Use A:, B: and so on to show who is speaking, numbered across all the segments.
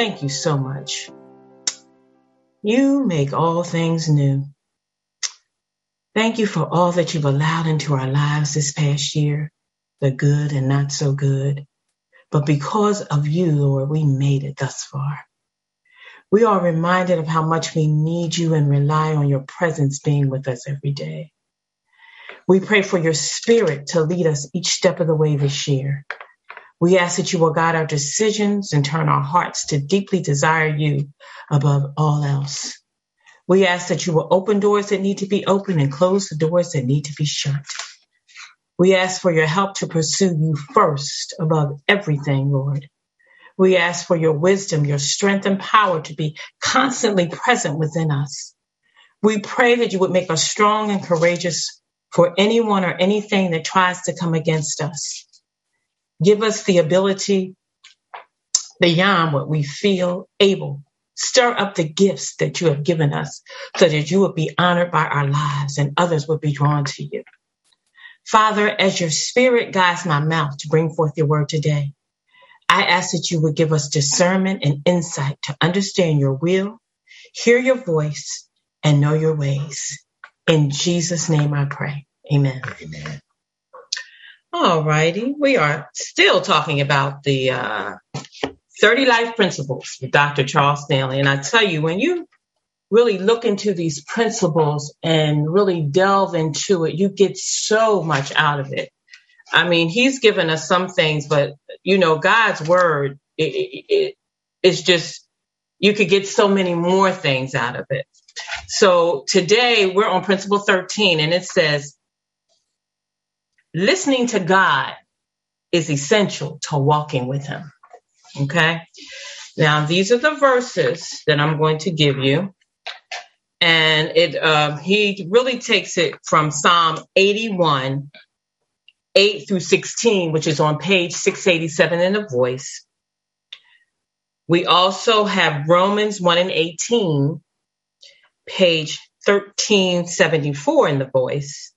A: Thank you so much. You make all things new. Thank you for all that you've allowed into our lives this past year, the good and not so good. But because of you, Lord, we made it thus far. We are reminded of how much we need you and rely on your presence being with us every day. We pray for your spirit to lead us each step of the way this year. We ask that you will guide our decisions and turn our hearts to deeply desire you above all else. We ask that you will open doors that need to be open and close the doors that need to be shut. We ask for your help to pursue you first above everything, Lord. We ask for your wisdom, your strength, and power to be constantly present within us. We pray that you would make us strong and courageous for anyone or anything that tries to come against us. Give us the ability beyond what we feel able. Stir up the gifts that you have given us so that you will be honored by our lives and others will be drawn to you. Father, as your spirit guides my mouth to bring forth your word today, I ask that you would give us discernment and insight to understand your will, hear your voice, and know your ways. In Jesus' name I pray. Amen. Amen. All righty. We are still talking about the uh, 30 life principles with Dr. Charles Stanley. And I tell you, when you really look into these principles and really delve into it, you get so much out of it. I mean, he's given us some things, but you know, God's word it, it, it, it's just you could get so many more things out of it. So today we're on principle 13 and it says listening to God is essential to walking with Him. Okay. Now, these are the verses that I'm going to give you. And it, uh, he really takes it from Psalm 81, 8 through 16, which is on page 687 in the voice. We also have Romans 1 and 18, page 1374 in the voice.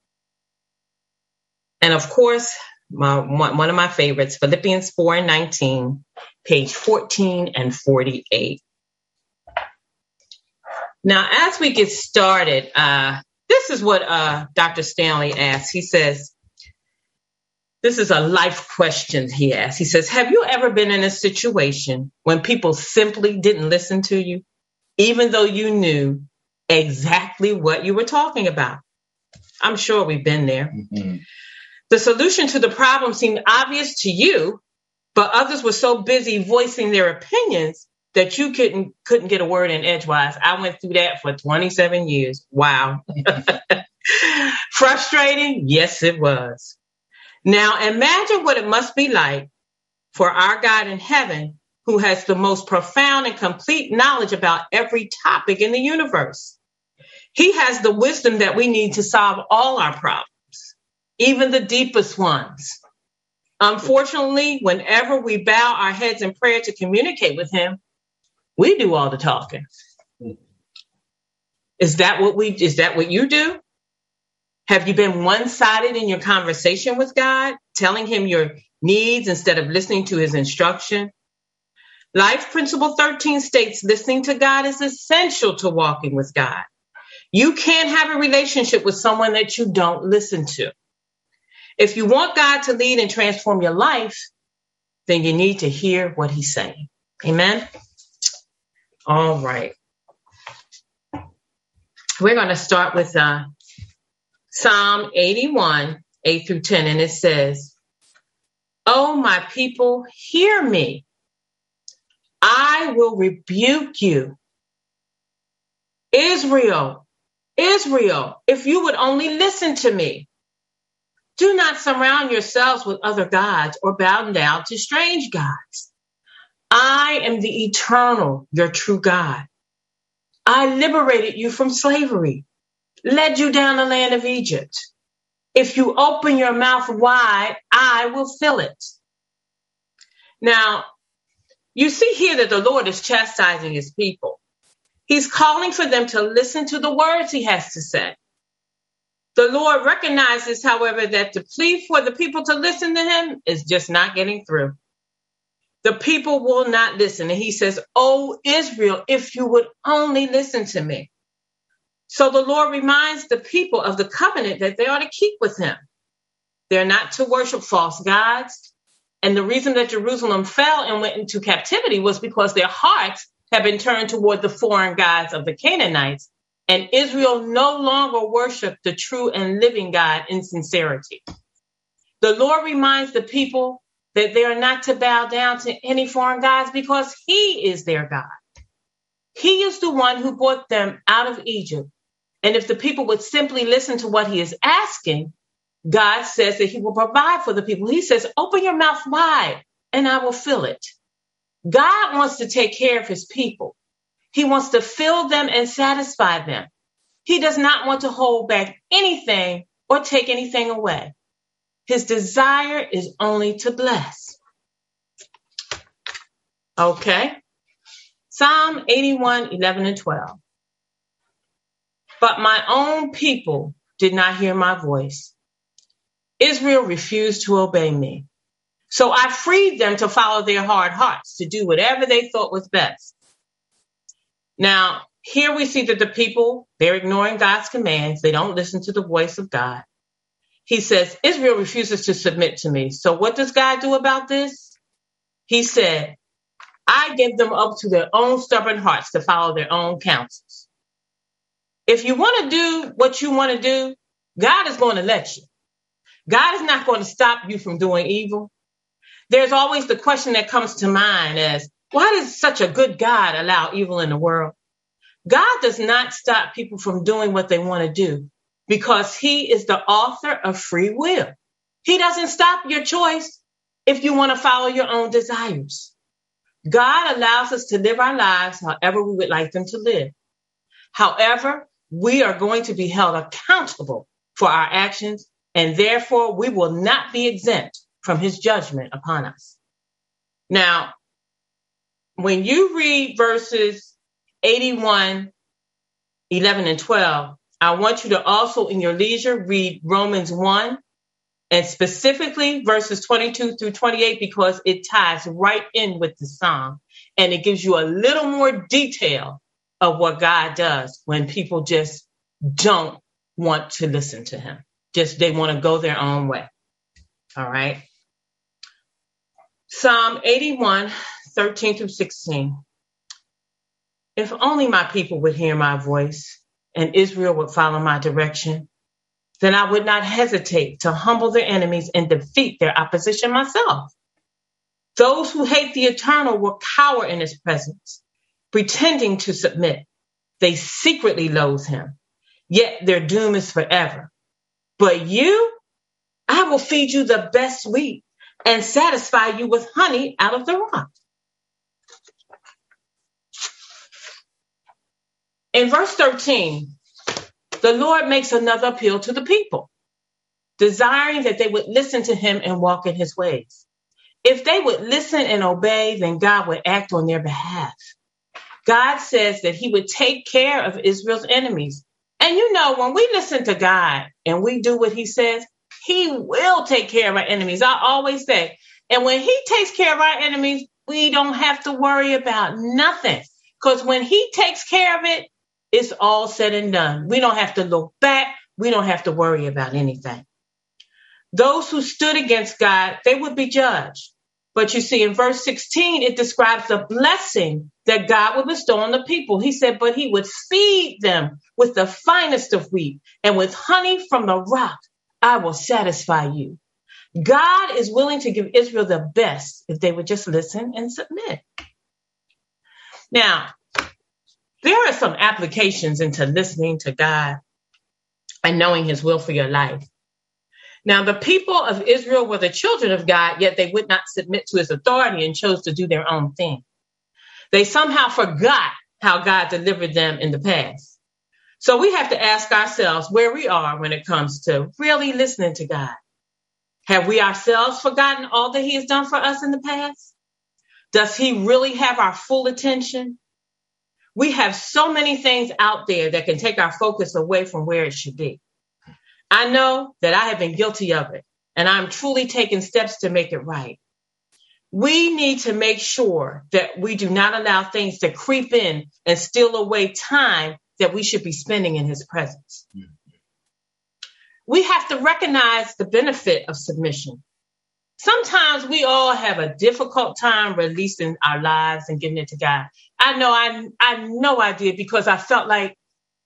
A: And of course, my, one of my favorites, Philippians 4 and 19, page 14 and 48. Now, as we get started, uh, this is what uh, Dr. Stanley asks. He says, this is a life question he asks. He says, Have you ever been in a situation when people simply didn't listen to you, even though you knew exactly what you were talking about? I'm sure we've been there. Mm-hmm. The solution to the problem seemed obvious to you, but others were so busy voicing their opinions that you couldn't couldn't get a word in edgewise. I went through that for 27 years. Wow. Frustrating? Yes, it was. Now imagine what it must be like for our God in heaven who has the most profound and complete knowledge about every topic in the universe. He has the wisdom that we need to solve all our problems even the deepest ones. Unfortunately, whenever we bow our heads in prayer to communicate with Him, we do all the talking. Is that what we, is that what you do? Have you been one sided in your conversation with God, telling Him your needs instead of listening to His instruction? Life Principle 13 states listening to God is essential to walking with God. You can't have a relationship with someone that you don't listen to. If you want God to lead and transform your life, then you need to hear what he's saying. Amen. All right. We're going to start with uh, Psalm 81, 8 through 10, and it says, Oh, my people, hear me. I will rebuke you. Israel, Israel, if you would only listen to me. Do not surround yourselves with other gods or bow down to strange gods. I am the eternal, your true God. I liberated you from slavery, led you down the land of Egypt. If you open your mouth wide, I will fill it. Now, you see here that the Lord is chastising his people. He's calling for them to listen to the words he has to say. The Lord recognizes, however, that the plea for the people to listen to him is just not getting through. The people will not listen. And he says, Oh, Israel, if you would only listen to me. So the Lord reminds the people of the covenant that they are to keep with him. They're not to worship false gods. And the reason that Jerusalem fell and went into captivity was because their hearts had been turned toward the foreign gods of the Canaanites. And Israel no longer worshiped the true and living God in sincerity. The Lord reminds the people that they are not to bow down to any foreign gods because He is their God. He is the one who brought them out of Egypt. And if the people would simply listen to what He is asking, God says that He will provide for the people. He says, Open your mouth wide and I will fill it. God wants to take care of His people. He wants to fill them and satisfy them. He does not want to hold back anything or take anything away. His desire is only to bless. Okay. Psalm 81, 11 and 12. But my own people did not hear my voice. Israel refused to obey me. So I freed them to follow their hard hearts, to do whatever they thought was best. Now, here we see that the people, they're ignoring God's commands. They don't listen to the voice of God he says, Israel refuses to submit to me. So what does God do about this? He said, I give them up to their own stubborn hearts to follow their own counsels. If you want to do what you want to do, God is going to let you. God is not going to stop you from doing evil. There's always the question that comes to mind as, why does such a good God allow evil in the world? God does not stop people from doing what they want to do because he is the author of free will. He doesn't stop your choice if you want to follow your own desires. God allows us to live our lives however we would like them to live. However, we are going to be held accountable for our actions, and therefore we will not be exempt from his judgment upon us. Now, when you read verses 81, 11, and 12, I want you to also, in your leisure, read Romans 1 and specifically verses 22 through 28 because it ties right in with the psalm and it gives you a little more detail of what God does when people just don't want to listen to him. Just they want to go their own way. All right. Psalm 81, 13 through 16. If only my people would hear my voice and Israel would follow my direction, then I would not hesitate to humble their enemies and defeat their opposition myself. Those who hate the eternal will cower in his presence, pretending to submit. They secretly loathe him, yet their doom is forever. But you, I will feed you the best wheat and satisfy you with honey out of the rock. In verse 13, the Lord makes another appeal to the people, desiring that they would listen to him and walk in his ways. If they would listen and obey, then God would act on their behalf. God says that he would take care of Israel's enemies. And you know, when we listen to God and we do what he says, he will take care of our enemies. I always say, and when he takes care of our enemies, we don't have to worry about nothing. Because when he takes care of it, it's all said and done. We don't have to look back. We don't have to worry about anything. Those who stood against God, they would be judged. But you see, in verse 16, it describes the blessing that God would bestow on the people. He said, but he would feed them with the finest of wheat and with honey from the rock. I will satisfy you. God is willing to give Israel the best if they would just listen and submit. Now, there are some applications into listening to God and knowing his will for your life. Now, the people of Israel were the children of God, yet they would not submit to his authority and chose to do their own thing. They somehow forgot how God delivered them in the past. So we have to ask ourselves where we are when it comes to really listening to God. Have we ourselves forgotten all that he has done for us in the past? Does he really have our full attention? We have so many things out there that can take our focus away from where it should be. I know that I have been guilty of it, and I'm truly taking steps to make it right. we need to make sure that we do not allow things to creep in and steal away time that we should be spending in his presence. Mm-hmm. We have to recognize the benefit of submission. Sometimes we all have a difficult time releasing our lives and giving it to God. I know I I know I did because I felt like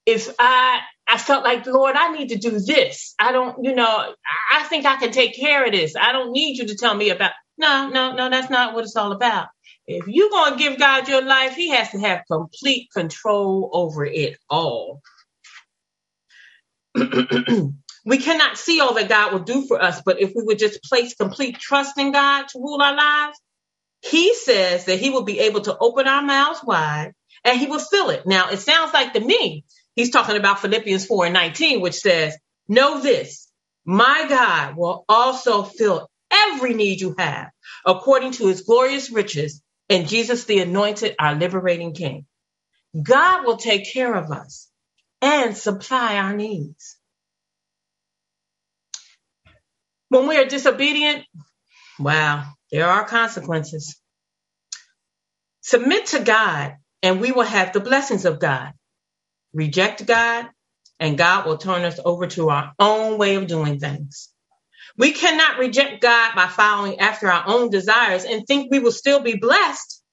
A: if I I felt like, Lord, I need to do this. I don't, you know, I think I can take care of this. I don't need you to tell me about. No, no, no, that's not what it's all about. If you're going to give God your life, He has to have complete control over it all. we cannot see all that God will do for us, but if we would just place complete trust in God to rule our lives, He says that He will be able to open our mouths wide and He will fill it. Now, it sounds like to me He's talking about Philippians 4 and 19, which says, Know this, my God will also fill every need you have according to his glorious riches in Jesus the anointed, our liberating King. God will take care of us and supply our needs. When we are disobedient, wow, there are consequences. Submit to God, and we will have the blessings of God reject God, and God will turn us over to our own way of doing things. We cannot reject God by following after our own desires and think we will still be blessed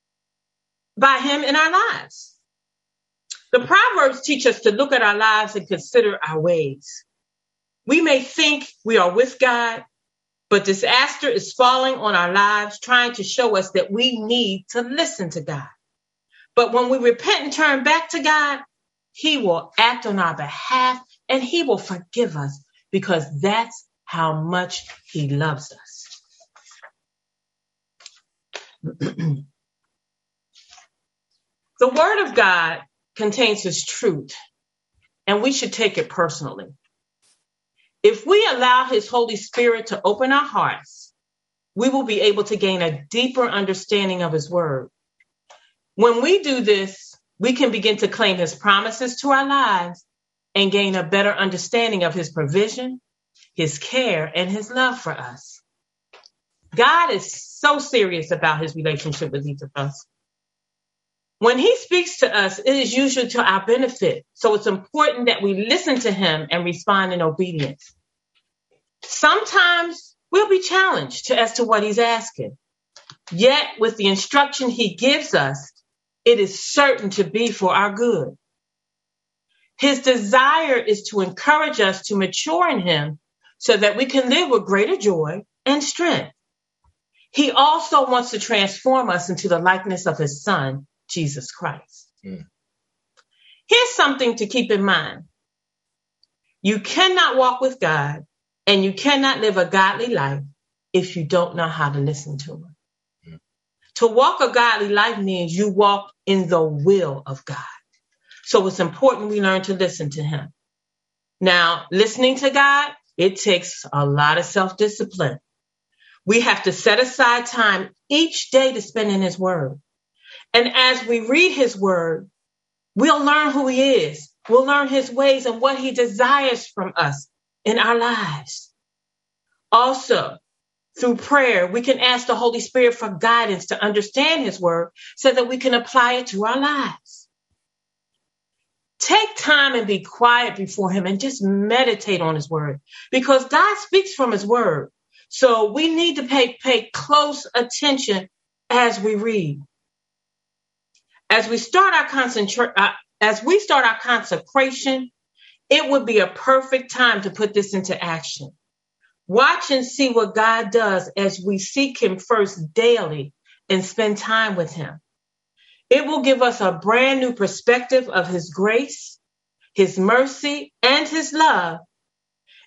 A: by Him in our lives. The Proverbs teach us to look at our lives and consider our ways. We may think we are with God, but disaster is falling on our lives, trying to show us that we need to listen to God. But when we repent and turn back to God, he will act on our behalf and He will forgive us because that's how much He loves us. the Word of God contains His truth, and we should take it personally. If we allow His Holy Spirit to open our hearts, we will be able to gain a deeper understanding of His Word. When we do this, we can begin to claim his promises to our lives and gain a better understanding of his provision, his care, and his love for us. God is so serious about his relationship with each of us. When he speaks to us, it is usually to our benefit. So it's important that we listen to him and respond in obedience. Sometimes we'll be challenged as to what he's asking. Yet, with the instruction he gives us, it is certain to be for our good. His desire is to encourage us to mature in Him so that we can live with greater joy and strength. He also wants to transform us into the likeness of His Son, Jesus Christ. Mm. Here's something to keep in mind you cannot walk with God and you cannot live a godly life if you don't know how to listen to Him. To walk a godly life means you walk in the will of God. So it's important we learn to listen to him. Now, listening to God, it takes a lot of self discipline. We have to set aside time each day to spend in his word. And as we read his word, we'll learn who he is. We'll learn his ways and what he desires from us in our lives. Also, through prayer, we can ask the Holy Spirit for guidance to understand His Word so that we can apply it to our lives. Take time and be quiet before Him and just meditate on His Word because God speaks from His Word. So we need to pay, pay close attention as we read. As we start our uh, as we start our consecration, it would be a perfect time to put this into action. Watch and see what God does as we seek Him first daily and spend time with Him. It will give us a brand new perspective of His grace, His mercy, and His love,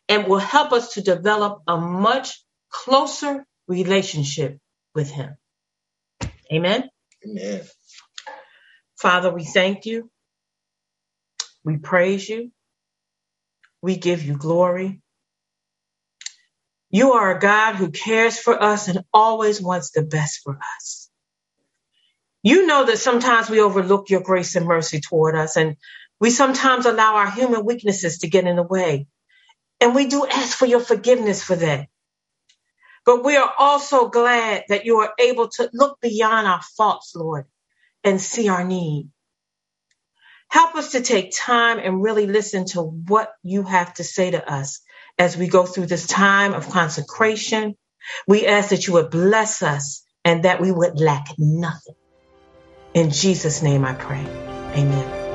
A: and will help us to develop a much closer relationship with Him. Amen.
B: Amen.
A: Father, we thank you. We praise you. We give you glory. You are a God who cares for us and always wants the best for us. You know that sometimes we overlook your grace and mercy toward us, and we sometimes allow our human weaknesses to get in the way. And we do ask for your forgiveness for that. But we are also glad that you are able to look beyond our faults, Lord, and see our need. Help us to take time and really listen to what you have to say to us as we go through this time of consecration. We ask that you would bless us and that we would lack nothing. In Jesus' name I pray. Amen.